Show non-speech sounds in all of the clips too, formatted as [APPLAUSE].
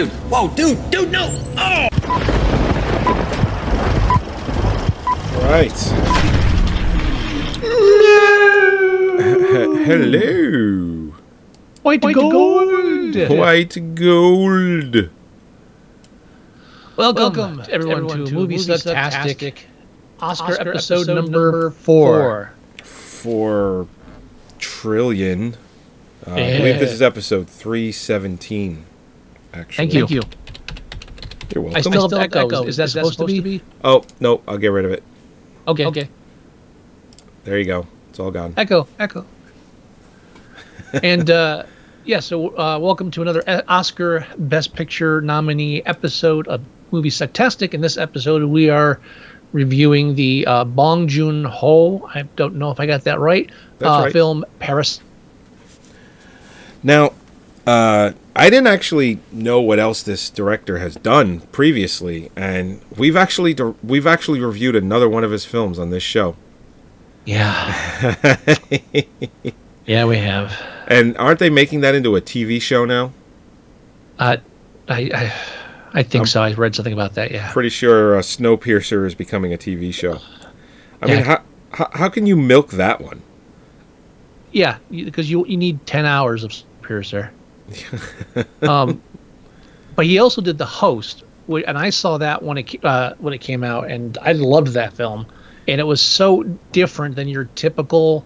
Dude, dude, whoa, dude, dude, no! Oh! Right. Hello. White, gold. White gold. Welcome, Welcome everyone, everyone, to, Movie Sucktastic, Oscar, Oscar episode, episode, number four. Four trillion. Uh, yeah. I believe this is episode 317. Actually. Thank you. Thank you. You're welcome. I still, I still have echoes. echoes. Is that is supposed, supposed to, be? to be? Oh, no, I'll get rid of it. Okay. Okay. There you go. It's all gone. Echo, echo. [LAUGHS] and uh, yeah, so uh, welcome to another Oscar Best Picture nominee episode of Movie Sucktastic. In this episode, we are reviewing the uh, Bong Joon Ho. I don't know if I got that right. That's uh, right. Film Paris. Now, uh, I didn't actually know what else this director has done previously, and we've actually we've actually reviewed another one of his films on this show. Yeah. [LAUGHS] yeah, we have. And aren't they making that into a TV show now? Uh, I, I, I think I'm so. I read something about that. Yeah. Pretty sure uh, Snowpiercer is becoming a TV show. I yeah. mean, how, how how can you milk that one? Yeah, because you you need ten hours of Snowpiercer. Um, but he also did the host, and I saw that when it uh, when it came out, and I loved that film, and it was so different than your typical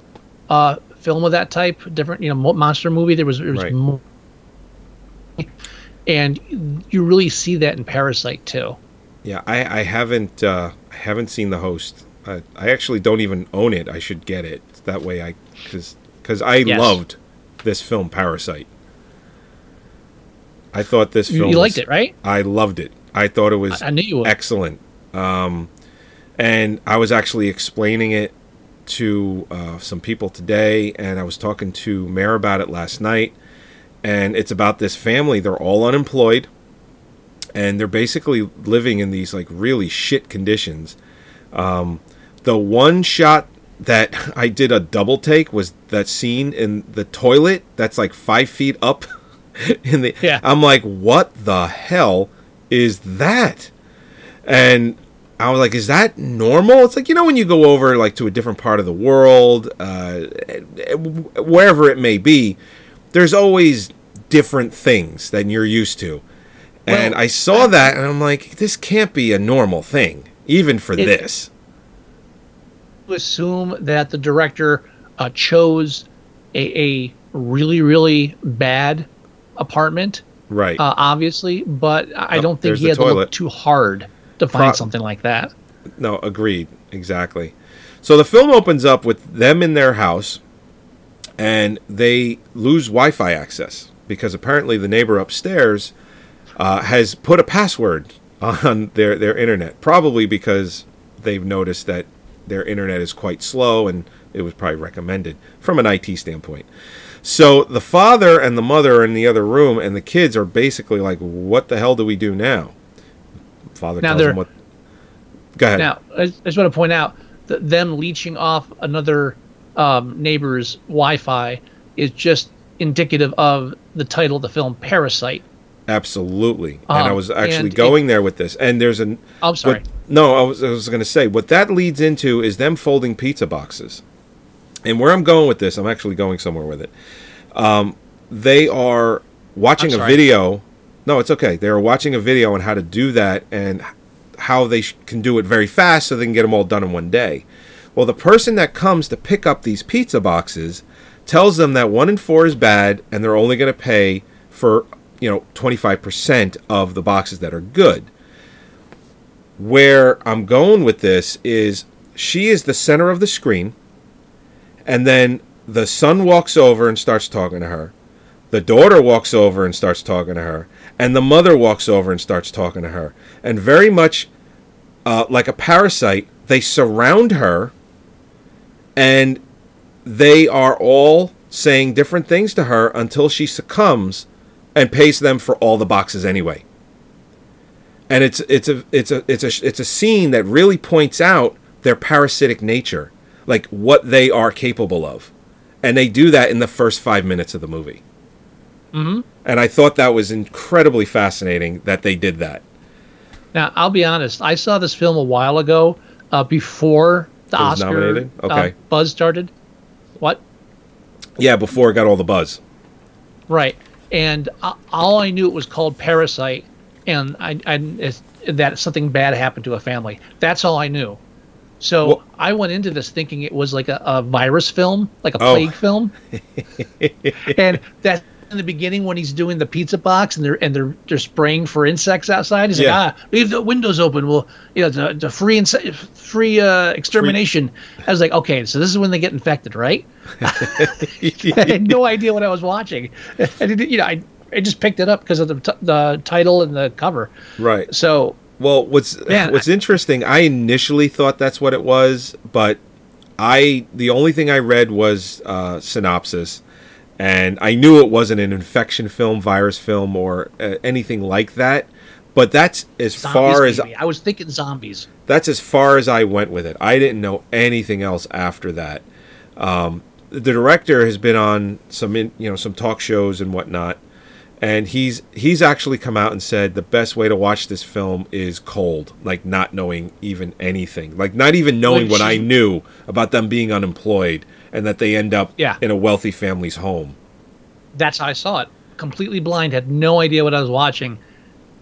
uh, film of that type, different you know monster movie. There was, there was right. more, and you really see that in Parasite too. Yeah, I, I haven't uh, I haven't seen the host. I, I actually don't even own it. I should get it that way. I because because I yes. loved this film Parasite. I thought this film. You liked was, it, right? I loved it. I thought it was I, I knew you would. excellent. Um, and I was actually explaining it to uh, some people today, and I was talking to Mayor about it last night. And it's about this family. They're all unemployed, and they're basically living in these like really shit conditions. Um, the one shot that [LAUGHS] I did a double take was that scene in the toilet that's like five feet up [LAUGHS] [LAUGHS] the yeah. I'm like, what the hell is that? And I was like, is that normal? It's like you know when you go over like to a different part of the world, uh, wherever it may be, there's always different things than you're used to. And well, I saw that, and I'm like, this can't be a normal thing, even for it, this. Assume that the director uh, chose a, a really, really bad apartment. Right. Uh, obviously, but I don't think he had to look too hard to find Pro- something like that. No, agreed. Exactly. So the film opens up with them in their house, and they lose Wi-Fi access because apparently the neighbor upstairs uh, has put a password [LAUGHS] on their their internet. Probably because they've noticed that their internet is quite slow, and it was probably recommended from an IT standpoint. So the father and the mother are in the other room, and the kids are basically like, "What the hell do we do now?" Father Now tells them what. Go ahead. Now, I just want to point out that them leeching off another um, neighbor's Wi-Fi is just indicative of the title of the film, Parasite. Absolutely. and I Um, was actually going there with this. And there's an. I'm sorry. What, no, I was, I was going to say what that leads into is them folding pizza boxes. And where I'm going with this, I'm actually going somewhere with it. Um, they are watching a video. No, it's okay. They are watching a video on how to do that and how they sh- can do it very fast so they can get them all done in one day. Well, the person that comes to pick up these pizza boxes tells them that one in four is bad and they're only going to pay for, you know, 25% of the boxes that are good. Where I'm going with this is she is the center of the screen and then the son walks over and starts talking to her. The daughter walks over and starts talking to her, and the mother walks over and starts talking to her. And very much uh, like a parasite, they surround her, and they are all saying different things to her until she succumbs and pays them for all the boxes anyway. And it's it's a it's a it's a it's a scene that really points out their parasitic nature, like what they are capable of, and they do that in the first five minutes of the movie. Mm-hmm. And I thought that was incredibly fascinating that they did that. Now, I'll be honest. I saw this film a while ago, uh, before the Oscar nominated? uh, buzz started. What? Yeah, before it got all the buzz. Right. And uh, all I knew it was called Parasite, and I, I that something bad happened to a family. That's all I knew. So Well- I went into this thinking it was like a, a virus film, like a Oh. plague film. [LAUGHS] and that in the beginning when he's doing the pizza box and they're and they're they're spraying for insects outside. He's Yeah. like, ah, leave the windows open. We'll you know the, the free inse- free uh, extermination. I was like, okay, so this is when they get infected, right? [LAUGHS] I had no idea what I was watching. [LAUGHS] I didn't, you know, I, I just picked it up because of the, t- the title and the cover. Right. So Well, what's Man, what's interesting, I initially thought that's what it was, but I the only thing I read was uh, synopsis, and I knew it wasn't an infection film, virus film, or uh, anything like that. But that's as zombies, far as. I was thinking zombies. that's as far as I went with it. I didn't know anything else after that. Um, the director has been on some, in, you know, some talk shows and whatnot, and he's he's actually come out and said the best way to watch this film is cold, like not knowing even anything, like not even knowing Which what I knew about them being unemployed and that they end up Yeah. in a wealthy family's home. That's how I saw it. Completely blind, had no idea what I was watching.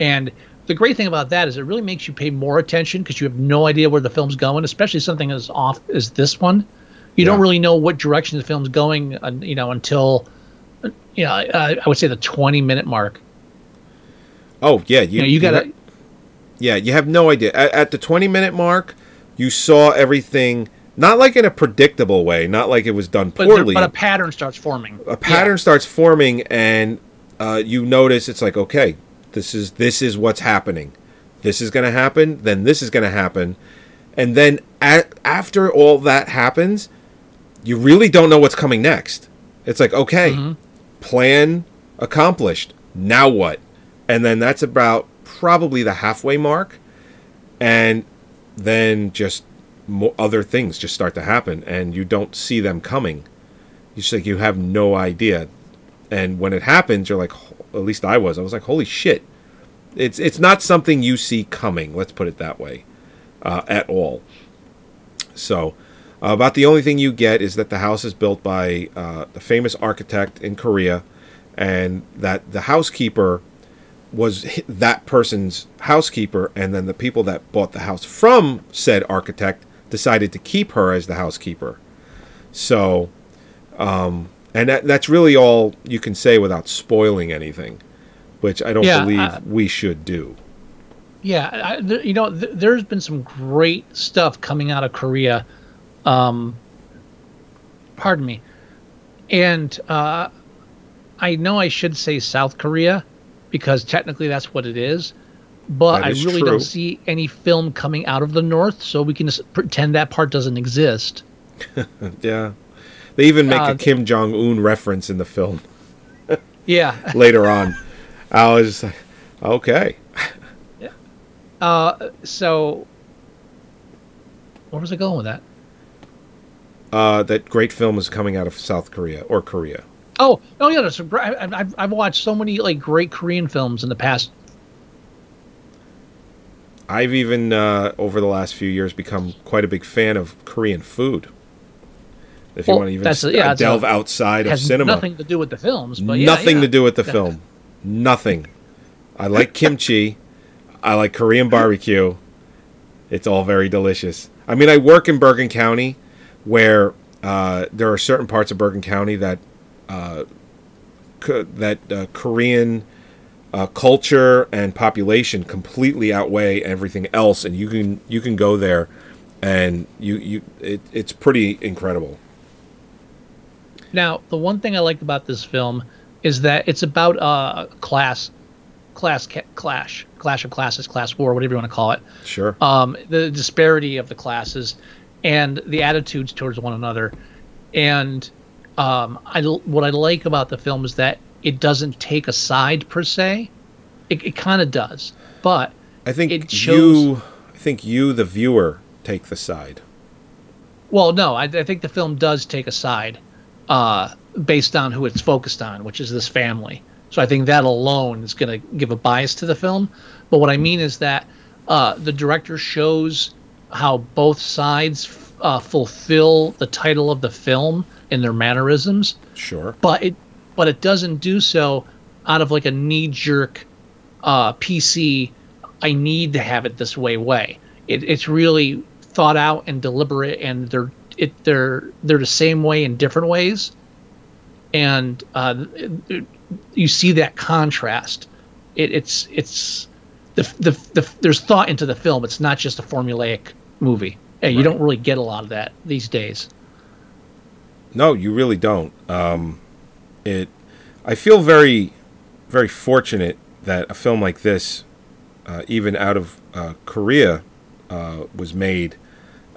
And the great thing about that is it really makes you pay more attention because you have no idea where the film's going, especially something as off as this one. You don't really know what direction the film's going, uh, you know, until, you uh, I would say the 20 minute mark. Oh yeah, you You know, you got ha- to, Yeah, you have no idea. At, at the 20 minute mark, you saw everything not like in a predictable way, not like it was done but, poorly. but a pattern starts forming. a pattern starts forming, and uh, you notice it's like, okay, this is this is what's happening. This is going to happen. Then this is going to happen, and then a after all that happens, you really don't know what's coming next. It's like, okay, plan accomplished. Now what? And then that's about probably the halfway mark, and then just mo- other things just start to happen, and you don't see them coming. You just like you have no idea, and when it happens, you're like, at least I was. I was like, holy shit! It's it's not something you see coming. Let's put it that way, uh, at all. So, uh, about the only thing you get is that the house is built by uh, the famous architect in Korea, and that the housekeeper was that person's housekeeper, and then the people that bought the house from said architect decided to keep her as the housekeeper. So, um, and that, that's really all you can say without spoiling anything, which I don't Yeah, believe uh, we should do. Yeah, I, th- you know, th- there's been some great stuff coming out of Korea. Um, pardon me, and uh, I know I should say South Korea because technically that's what it is, but That I really true. don't see any film coming out of the North, so we can just pretend that part doesn't exist. [LAUGHS] Yeah. They even make Uh, a Kim Jong Un reference in the film Yeah. [LAUGHS] later on. I was like, okay. Yeah. Uh, so, where was I going with that? Uh, that great film is coming out of South Korea or Korea. Oh, oh yeah. That's, I- I've I've watched so many like great Korean films in the past. I've even uh, over the last few years become quite a big fan of Korean food. If you want to even that's a- yeah, uh, that's a- delve outside of cinema, nothing to do with the films, but yeah, nothing yeah. to do with the film. Nothing. I like [LAUGHS] kimchi. I like Korean barbecue. It's all very delicious. I mean, I work in Bergen County, where uh, there are certain parts of Bergen County that uh, co- that uh, Korean uh, culture and population completely outweigh everything else, and you can you can go there, and you you it, it's pretty incredible. Now, the one thing I like about this film is that it's about uh, class, class ca- clash, clash of classes, class war, whatever you want to call it. Sure. Um, the disparity of the classes and the attitudes towards one another. And um, I what I like about the film is that it doesn't take a side per se. It, it kind of does, but I think it shows- you, I think you, the viewer, take the side. Well, no, I, I think the film does take a side uh, based on who it's focused on, which is this family. So I think that alone is going to give a bias to the film. But what I mean is that uh, the director shows how both sides uh, fulfill the title of the film in their mannerisms, Sure. but it but it doesn't do so out of like a knee jerk uh, PC. I need to have it this way way. It, it's really thought out and deliberate, and they're it they're they're the same way in different ways, and uh, it- it- you see that contrast. It, it's it's the, the the there's thought into the film. It's not just a formulaic movie. And you don't really get a lot of that these days. No, you really don't. Um, it. I feel very, very fortunate that a film like this, uh, even out of uh, Korea, uh, was made,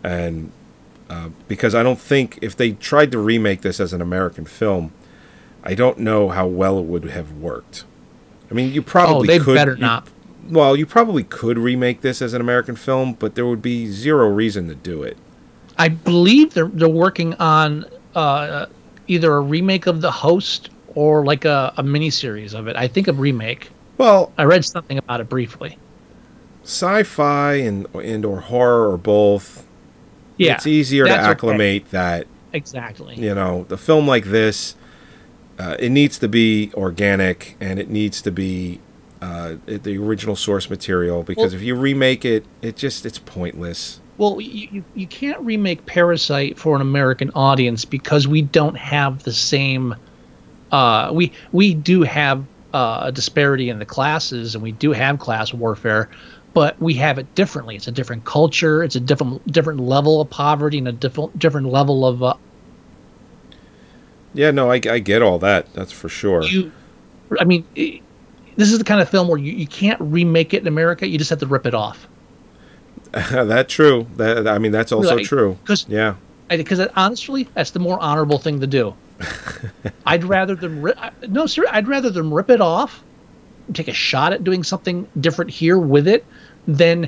and uh, because I don't think if they tried to remake this as an American film, I don't know how well it would have worked. I mean, you probably Oh, they could. better you- not. Well, you probably could remake this as an American film, but there would be zero reason to do it. I believe they're they're working on uh, either a remake of The Host or like a, a mini series of it. I think a remake. Well, I read something about it briefly. sci-fi and and or horror or both. Yeah, it's easier to that's okay. acclimate that Exactly. you know the film like this. Uh, it needs to be organic and it needs to be uh, the original source material because Well- if you remake it, it just it's pointless. Well, you, you, you can't remake Parasite for an American audience because we don't have the same. Uh, we we do have uh, a disparity in the classes, and we do have class warfare, but we have it differently. It's a different culture. It's a different different level of poverty and a different different level of. Uh, Yeah, no, I, I get all that. That's for sure. you, I mean, this is the kind of film where you, you can't remake it in America. You just have to rip it off. [LAUGHS] that true. That I mean, that's also Like, true. 'cause- Yeah. because honestly, that's the more honorable thing to do. [LAUGHS] I'd rather them rip. No, sir, I'd rather them rip it off, take a shot at doing something different here with it, than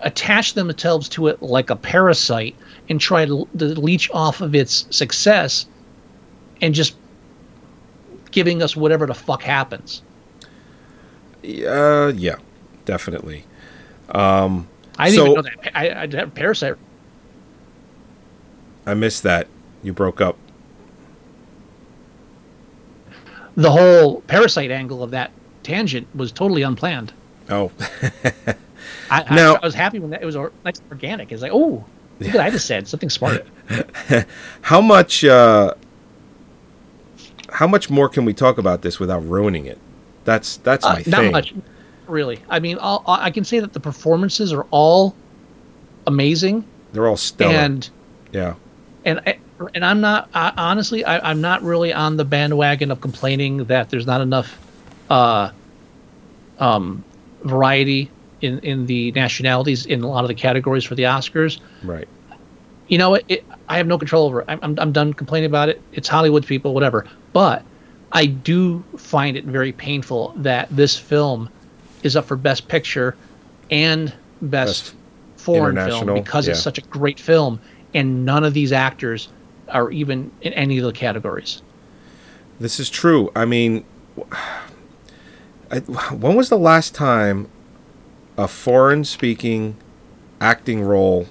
attach themselves to it like a parasite and try to, to leech off of its success, and just giving us whatever the fuck happens. Uh, yeah, definitely. Um, I didn't So- even know that. I, I parasite. I missed that. You broke up. The whole parasite angle of that tangent was totally unplanned. Oh, [LAUGHS] I, I- Now- I, was happy when that, it was nice and organic. It's like, oh, look what I just said. Something smart. [LAUGHS] how much? Uh, how much more can we talk about this without ruining it? That's that's Uh, my not thing. much, really. I mean, I'll, I can say that the performances are all amazing, They're all stellar. and yeah. and I- and I'm not I, honestly, I, I'm not really on the bandwagon of complaining that there's not enough, uh, um, variety in in the nationalities in a lot of the categories for the Oscars. Right. You know, it, it I have no control over it. I'm, I'm I'm done complaining about it. It's Hollywood people, whatever. But I do find it very painful that this film is up for Best Picture and Best, Best Foreign Film because it's such a great film, and none of these actors are even in any of the categories. This is true. I mean, I, when was the last time a foreign-speaking acting role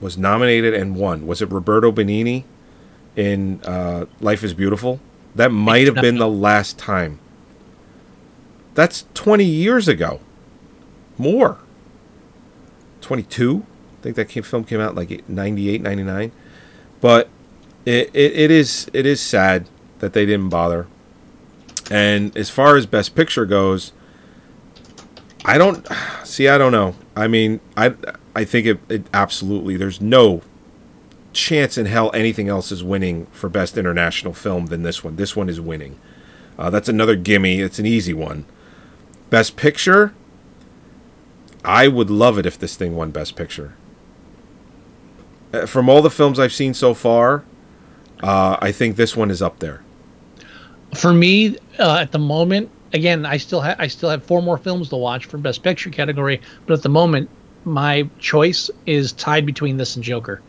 was nominated and won? Was it Roberto Benigni in uh, Life Is Beautiful? That might have been the last time. That's 20 years ago. More. 22? I think that came, film came out like 98, 99. But it, it, it is it is sad that they didn't bother. And as far as best picture goes, I don't [SIGHS] see. I don't know. I mean, I I think it, it absolutely. There's no chance in hell anything else is winning for best international film than this one. This one is winning. Uh, that's another gimme. It's an easy one. Best picture. I would love it if this thing won best picture. Uh, From all the films I've seen so far, uh, I think this one is up there. For me, uh, at the moment, again, I still have I still have four more films to watch for Best Picture category, but at the moment, my choice is tied between this and Joker.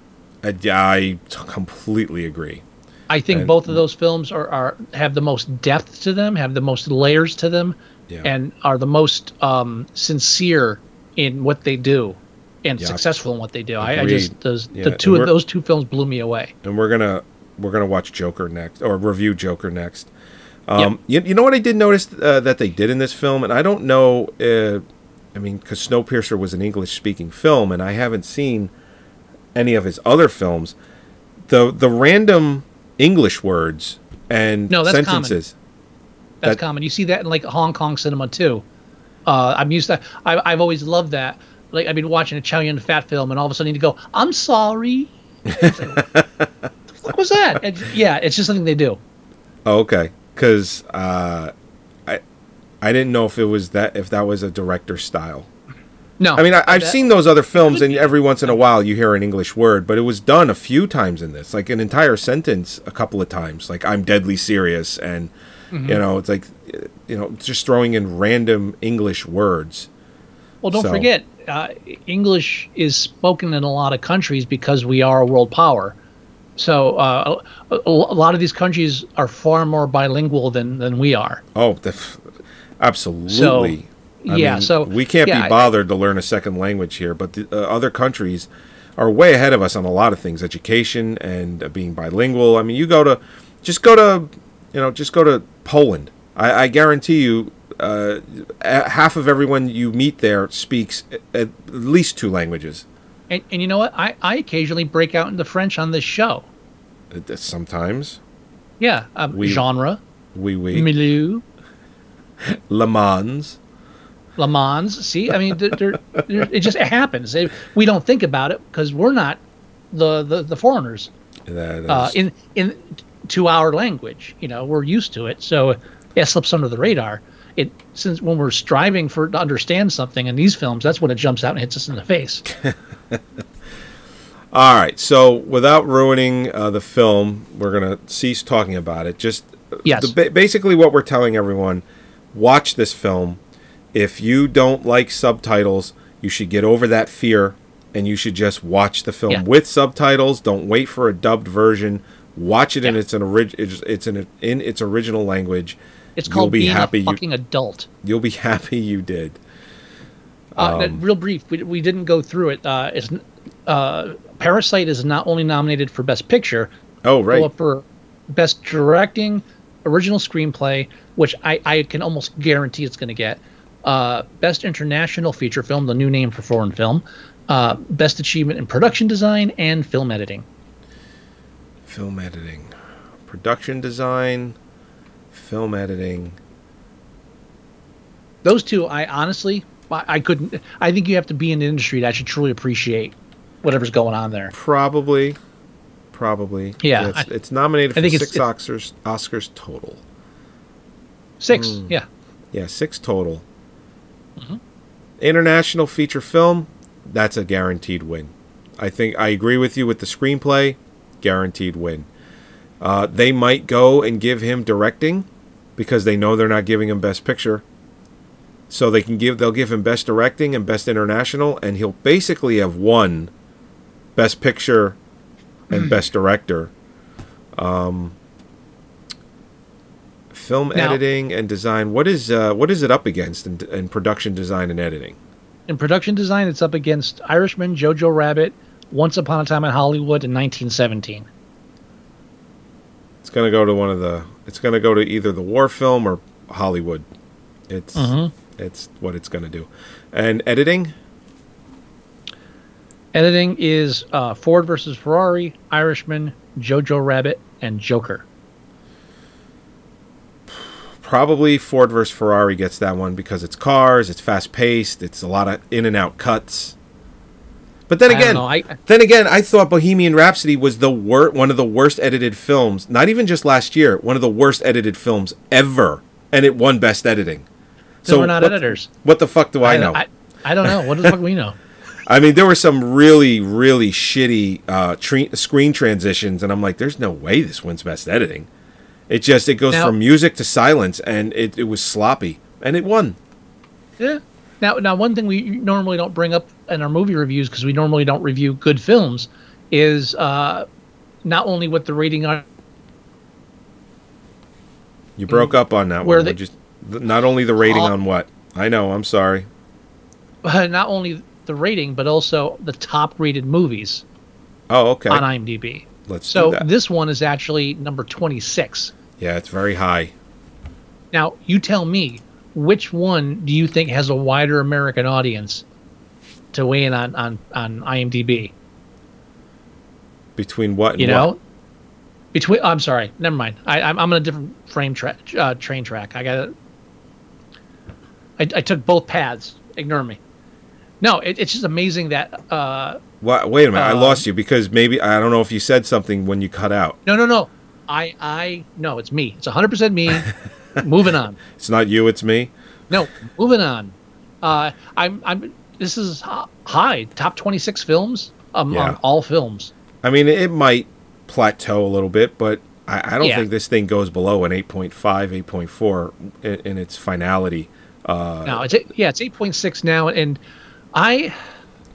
I, I completely agree. I think And- both of those films are, are have the most depth to them, have the most layers to them, Yeah. and are the most um, sincere in what they do and Yeah. successful in what they do. I, I just those, Yeah, the two of those two films blew me away. and we're gonna we're gonna watch Joker next or review Joker next. Um, you, you know what I did notice uh, that they did in this film, and I don't know. Uh, I mean, because Snowpiercer was an English speaking film, and I haven't seen any of his other films. The the random English words and No, that's common. That's That- common. You see that in like Hong Kong cinema too. Uh, I'm used to. I, I've always loved that. Like I've been watching a Chow Yun Fat film, and all of a sudden you go, "I'm sorry." [LAUGHS] What was that? And, yeah, it's just something they do. Oh, okay, because uh, I I didn't know if it was that if that was a director style. No, I mean, I, I've seen those other films, and every once in a while you hear an English word, but it was done a few times in this, like an entire sentence a couple of times. Like I'm deadly serious, and Mm-hmm. you know, it's like you know, just throwing in random English words. Well, don't So- forget, uh, English is spoken in a lot of countries because we are a world power. So uh, a, a lot of these countries are far more bilingual than, than we are. Oh, the f- absolutely. I yeah, mean, so we can't yeah, be bothered to learn a second language here, but the uh, other countries are way ahead of us on a lot of things, education and uh, being bilingual. I mean, you go to, just go to, you know, just go to Poland. I, I guarantee you, uh, half of everyone you meet there speaks at, at least two languages. And, and you know what? I, I occasionally break out into French on this show. Uh, Sometimes, Yeah, um, We- genre, oui, oui, milieu, [LAUGHS] Le Mans. Le Mans. See, I mean, there, there- it just it happens. We don't think about it because we're not the, the, the foreigners That uh, in in to our language. You know, we're used to it, so it slips under the radar. It since when we're striving for to understand something in these films, that's when it jumps out and hits us in the face. [LAUGHS] All right. So, without ruining uh, the film, we're gonna cease talking about it. Just Yes. the, basically, what we're telling everyone: watch this film. If you don't like subtitles, you should get over that fear, and you should just watch the film Yeah. with subtitles. Don't wait for a dubbed version. Watch it in its an orig- it's, it's in, in its original language. It's called You'll be being happy a you- fucking adult. You'll be [LAUGHS] happy you did. Uh, real brief, we, we didn't go through it. Uh, it's, uh, Parasite is not only nominated for Best Picture, Oh, right. for Best Directing, Original Screenplay, which I, I can almost guarantee it's going to get. Uh, Best International Feature Film, the new name for foreign film. Uh, Best Achievement in Production Design and Film Editing. Film editing, production design, film editing. Those two, I honestly, I, I couldn't. I think you have to be in the industry to actually truly appreciate whatever's going on there. Probably, probably. Yeah, it's, I- it's nominated for think it's- six Oscars. Oscars total. Six, Hmm. yeah. Yeah, six total. International feature film, that's a guaranteed win. I think I agree with you with the screenplay, guaranteed win. Uh, they might go and give him directing because they know they're not giving him best picture. So they can give they'll give him best directing and best international and he'll basically have won best picture and best director. Um, film Now- editing and design. What is uh, what is it up against in, in production design and editing? In production design, it's up against Irishman, Jojo Rabbit, Once Upon a Time in Hollywood in 1917. It's gonna go to one of the. It's gonna go to either the war film or Hollywood. It's Mhm. it's what it's gonna do, and editing. Editing is uh, Ford versus Ferrari, Irishman, Jojo Rabbit, and Joker. Probably Ford versus Ferrari gets that one because it's cars, it's fast paced, it's a lot of in and out cuts. But then again, know, I- then again, I thought Bohemian Rhapsody was the wor- one of the worst edited films, not even just last year, one of the worst edited films ever, and it won best editing. So we're not what, editors. What the fuck do I, know? I, I don't know. What the fuck we know? [LAUGHS] I mean, there were some really, really shitty uh, tre- screen transitions, and I'm like, there's no way this wins best editing. It just it goes Now- from music to silence, and it, it was sloppy, and it won. Yeah. Now, now, one thing we normally don't bring up in our movie reviews because we normally don't review good films is uh, not only what the rating on You broke up on that Where one. they- Just not only the rating Uh, on what I know. I'm sorry. [LAUGHS] not only the rating but also the top rated movies Oh, okay. on IMDb. Let's So this one is actually number 26. Yeah, it's very high. Now, you tell me, which one do you think has a wider American audience to weigh in on on, on IMDb? Between what and You what? know, between I'm sorry, never mind. I, I'm I'm on a different frame track, uh, train track. I got I, I took both paths. Ignore me. No, it, it's just amazing that. Uh, wait a minute, I Um, lost you because maybe I don't know if you said something when you cut out. no, no, no. I I no, it's me. It's 100 percent me. [LAUGHS] Moving on. It's not you, it's me. No, moving on. Uh, I'm I'm. This is high top 26 films um, Yeah. on all films. I mean, it might plateau a little bit, but I, I don't Yeah. think this thing goes below an 8.5, 8.4 in, in its finality. Uh, now it's eight, yeah, it's 8.6 now, and I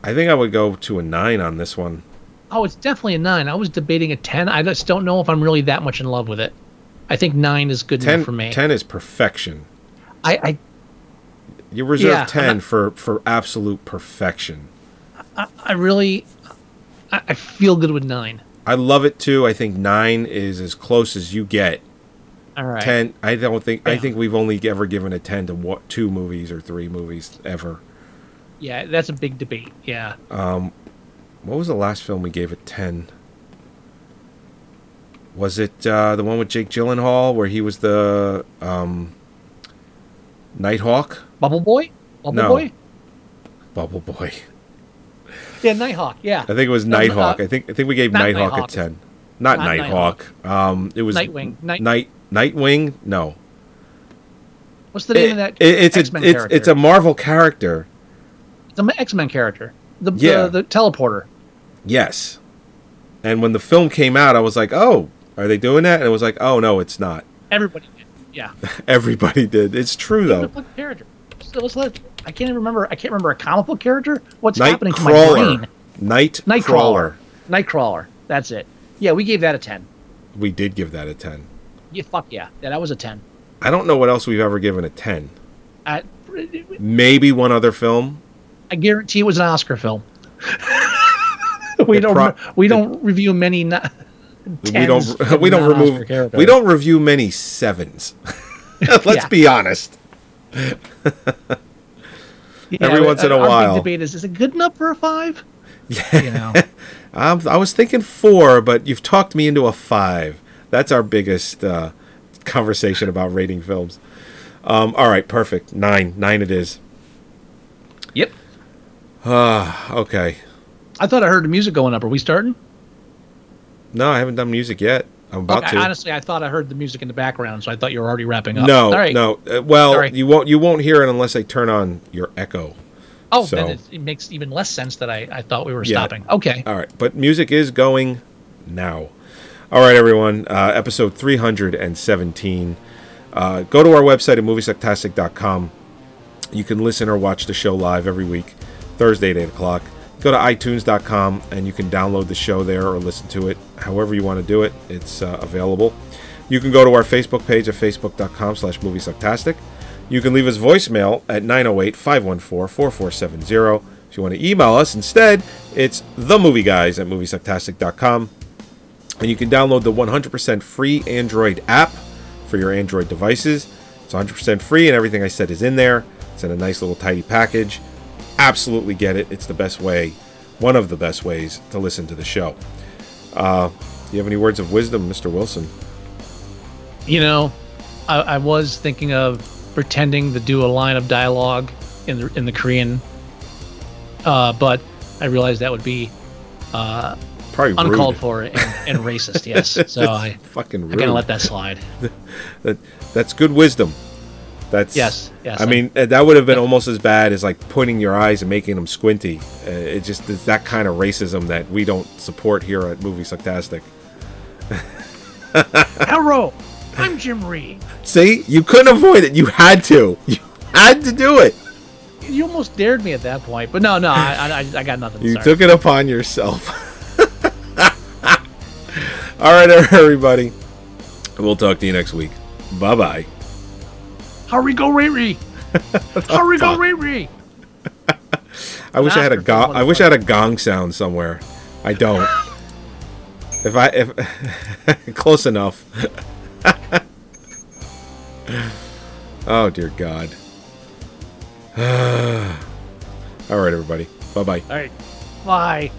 I think I would go to a 9 on this one. Oh, it's definitely a nine. I was debating a ten. I just don't know if I'm really that much in love with it. I think nine is good 10, enough for me. 10 is perfection. I, I You reserve Yeah, 10 not- for, for absolute perfection. I I really I, I feel good with nine. I love it too. I think 9 is as close as you get. All right. 10 I don't think I think we've only ever given a 10 to what two movies or three movies ever. Yeah, that's a big debate. Yeah. Um, What was the last film we gave a 10? Was it uh, the one with Jake Gyllenhaal where he was the um, Nighthawk? Bubble Boy. Bubble No. Boy. Bubble Boy. Yeah, Nighthawk. Yeah. I think it was No, no, Nighthawk. uh, I think I think we gave Nighthawk, Nighthawk. a 10. Not, Not Nighthawk. Um, it was Nightwing. Night- Night Nightwing? No. What's the name It- of that? it- it's X-Men a it's, character? it's a Marvel character. It's an X Men character. The, Yeah. the the teleporter. Yes. And when the film came out, I was like, "Oh, are they doing that?" And it was like, "Oh no, it's not." Everybody did. Yeah. [LAUGHS] Everybody did. It's true though. Character. Let's let. I can't even remember. I can't remember a comic book character. What's happening to my Nightcrawler. brain? Night Nightcrawler. Nightcrawler. That's it. Yeah, we gave that a ten. We did give that a 10. Yeah, fuck yeah. Yeah, that was a ten. I don't know what else we've ever given a 10. Uh, Maybe one other film. I guarantee it was an Oscar film. [LAUGHS] [LAUGHS] we don't. pro- we don't review many. No, [LAUGHS] we don't we don't remove we don't review many sevens. [LAUGHS] Let's Yeah. be honest. Yeah, every once in a big while. debate is: is it good enough for a five? Yeah. You know. Um, I was thinking 4, but you've talked me into a 5. That's our biggest uh, conversation about rating films. Um, all right, perfect. 9. 9 it is. yep. Okay. I thought I heard the music going up. Are we starting? No, I haven't done music yet. I'm about Okay, to. honestly, I thought I heard the music in the background, so I thought you were already wrapping up. No, right. no. Uh, well, Sorry. you won't. You won't hear it unless I turn on your echo. Oh, So- then it, it makes even less sense that I, I thought we were Yeah. stopping. Okay. All right, but music is going now. All right, everyone. Uh, episode 317. Uh, go to our website at moviesucktastic.com. You can listen or watch the show live every week, Thursday at 8 o'clock. Go to itunes.com and you can download the show there or listen to it however you want to do it. It's uh, available. You can go to our Facebook page at facebook.com slash moviesucktastic. You can leave us voicemail at 908-514-4470. If you want to email us instead, it's themovieguys at moviesucktastic.com. And you can download the 100% free Android app for your Android devices. It's 100% free, and everything I said is in there. It's in a nice little tidy package. Absolutely get it. It's the best way, one of the best ways to listen to the show. Uh, do you have any words of wisdom, Mr. Wilson? You know, I, I was thinking of pretending to do a line of dialogue in the in the Korean, uh, but I realized that would be uh, Probably uncalled rude. for and, and racist. Yes, [LAUGHS] so I fucking I'm gonna let that slide. [LAUGHS] that that's good wisdom. That's Yes, yes, I I- mean, uh, that would have been almost as bad as like pointing your eyes and making them squinty. Uh, it just is that kind of racism that we don't support here at Movie Sucktastic. Hello, [LAUGHS] I'm Jim Reed. See, you couldn't avoid it. You had to. You had to do it. You almost dared me at that point, but no, no, I I, I got nothing. You sorry. took it upon yourself. [LAUGHS] All right, everybody. We'll talk to you next week. Bye bye. Hurry, go, Riri. [LAUGHS] Hurry, go, Riri. I wish I had a Oscar gong. I wish I had a gong sound somewhere. I don't. if I if [LAUGHS] close enough. [LAUGHS] oh dear God. [SIGHS] All right, everybody. Bye bye. All right, bye.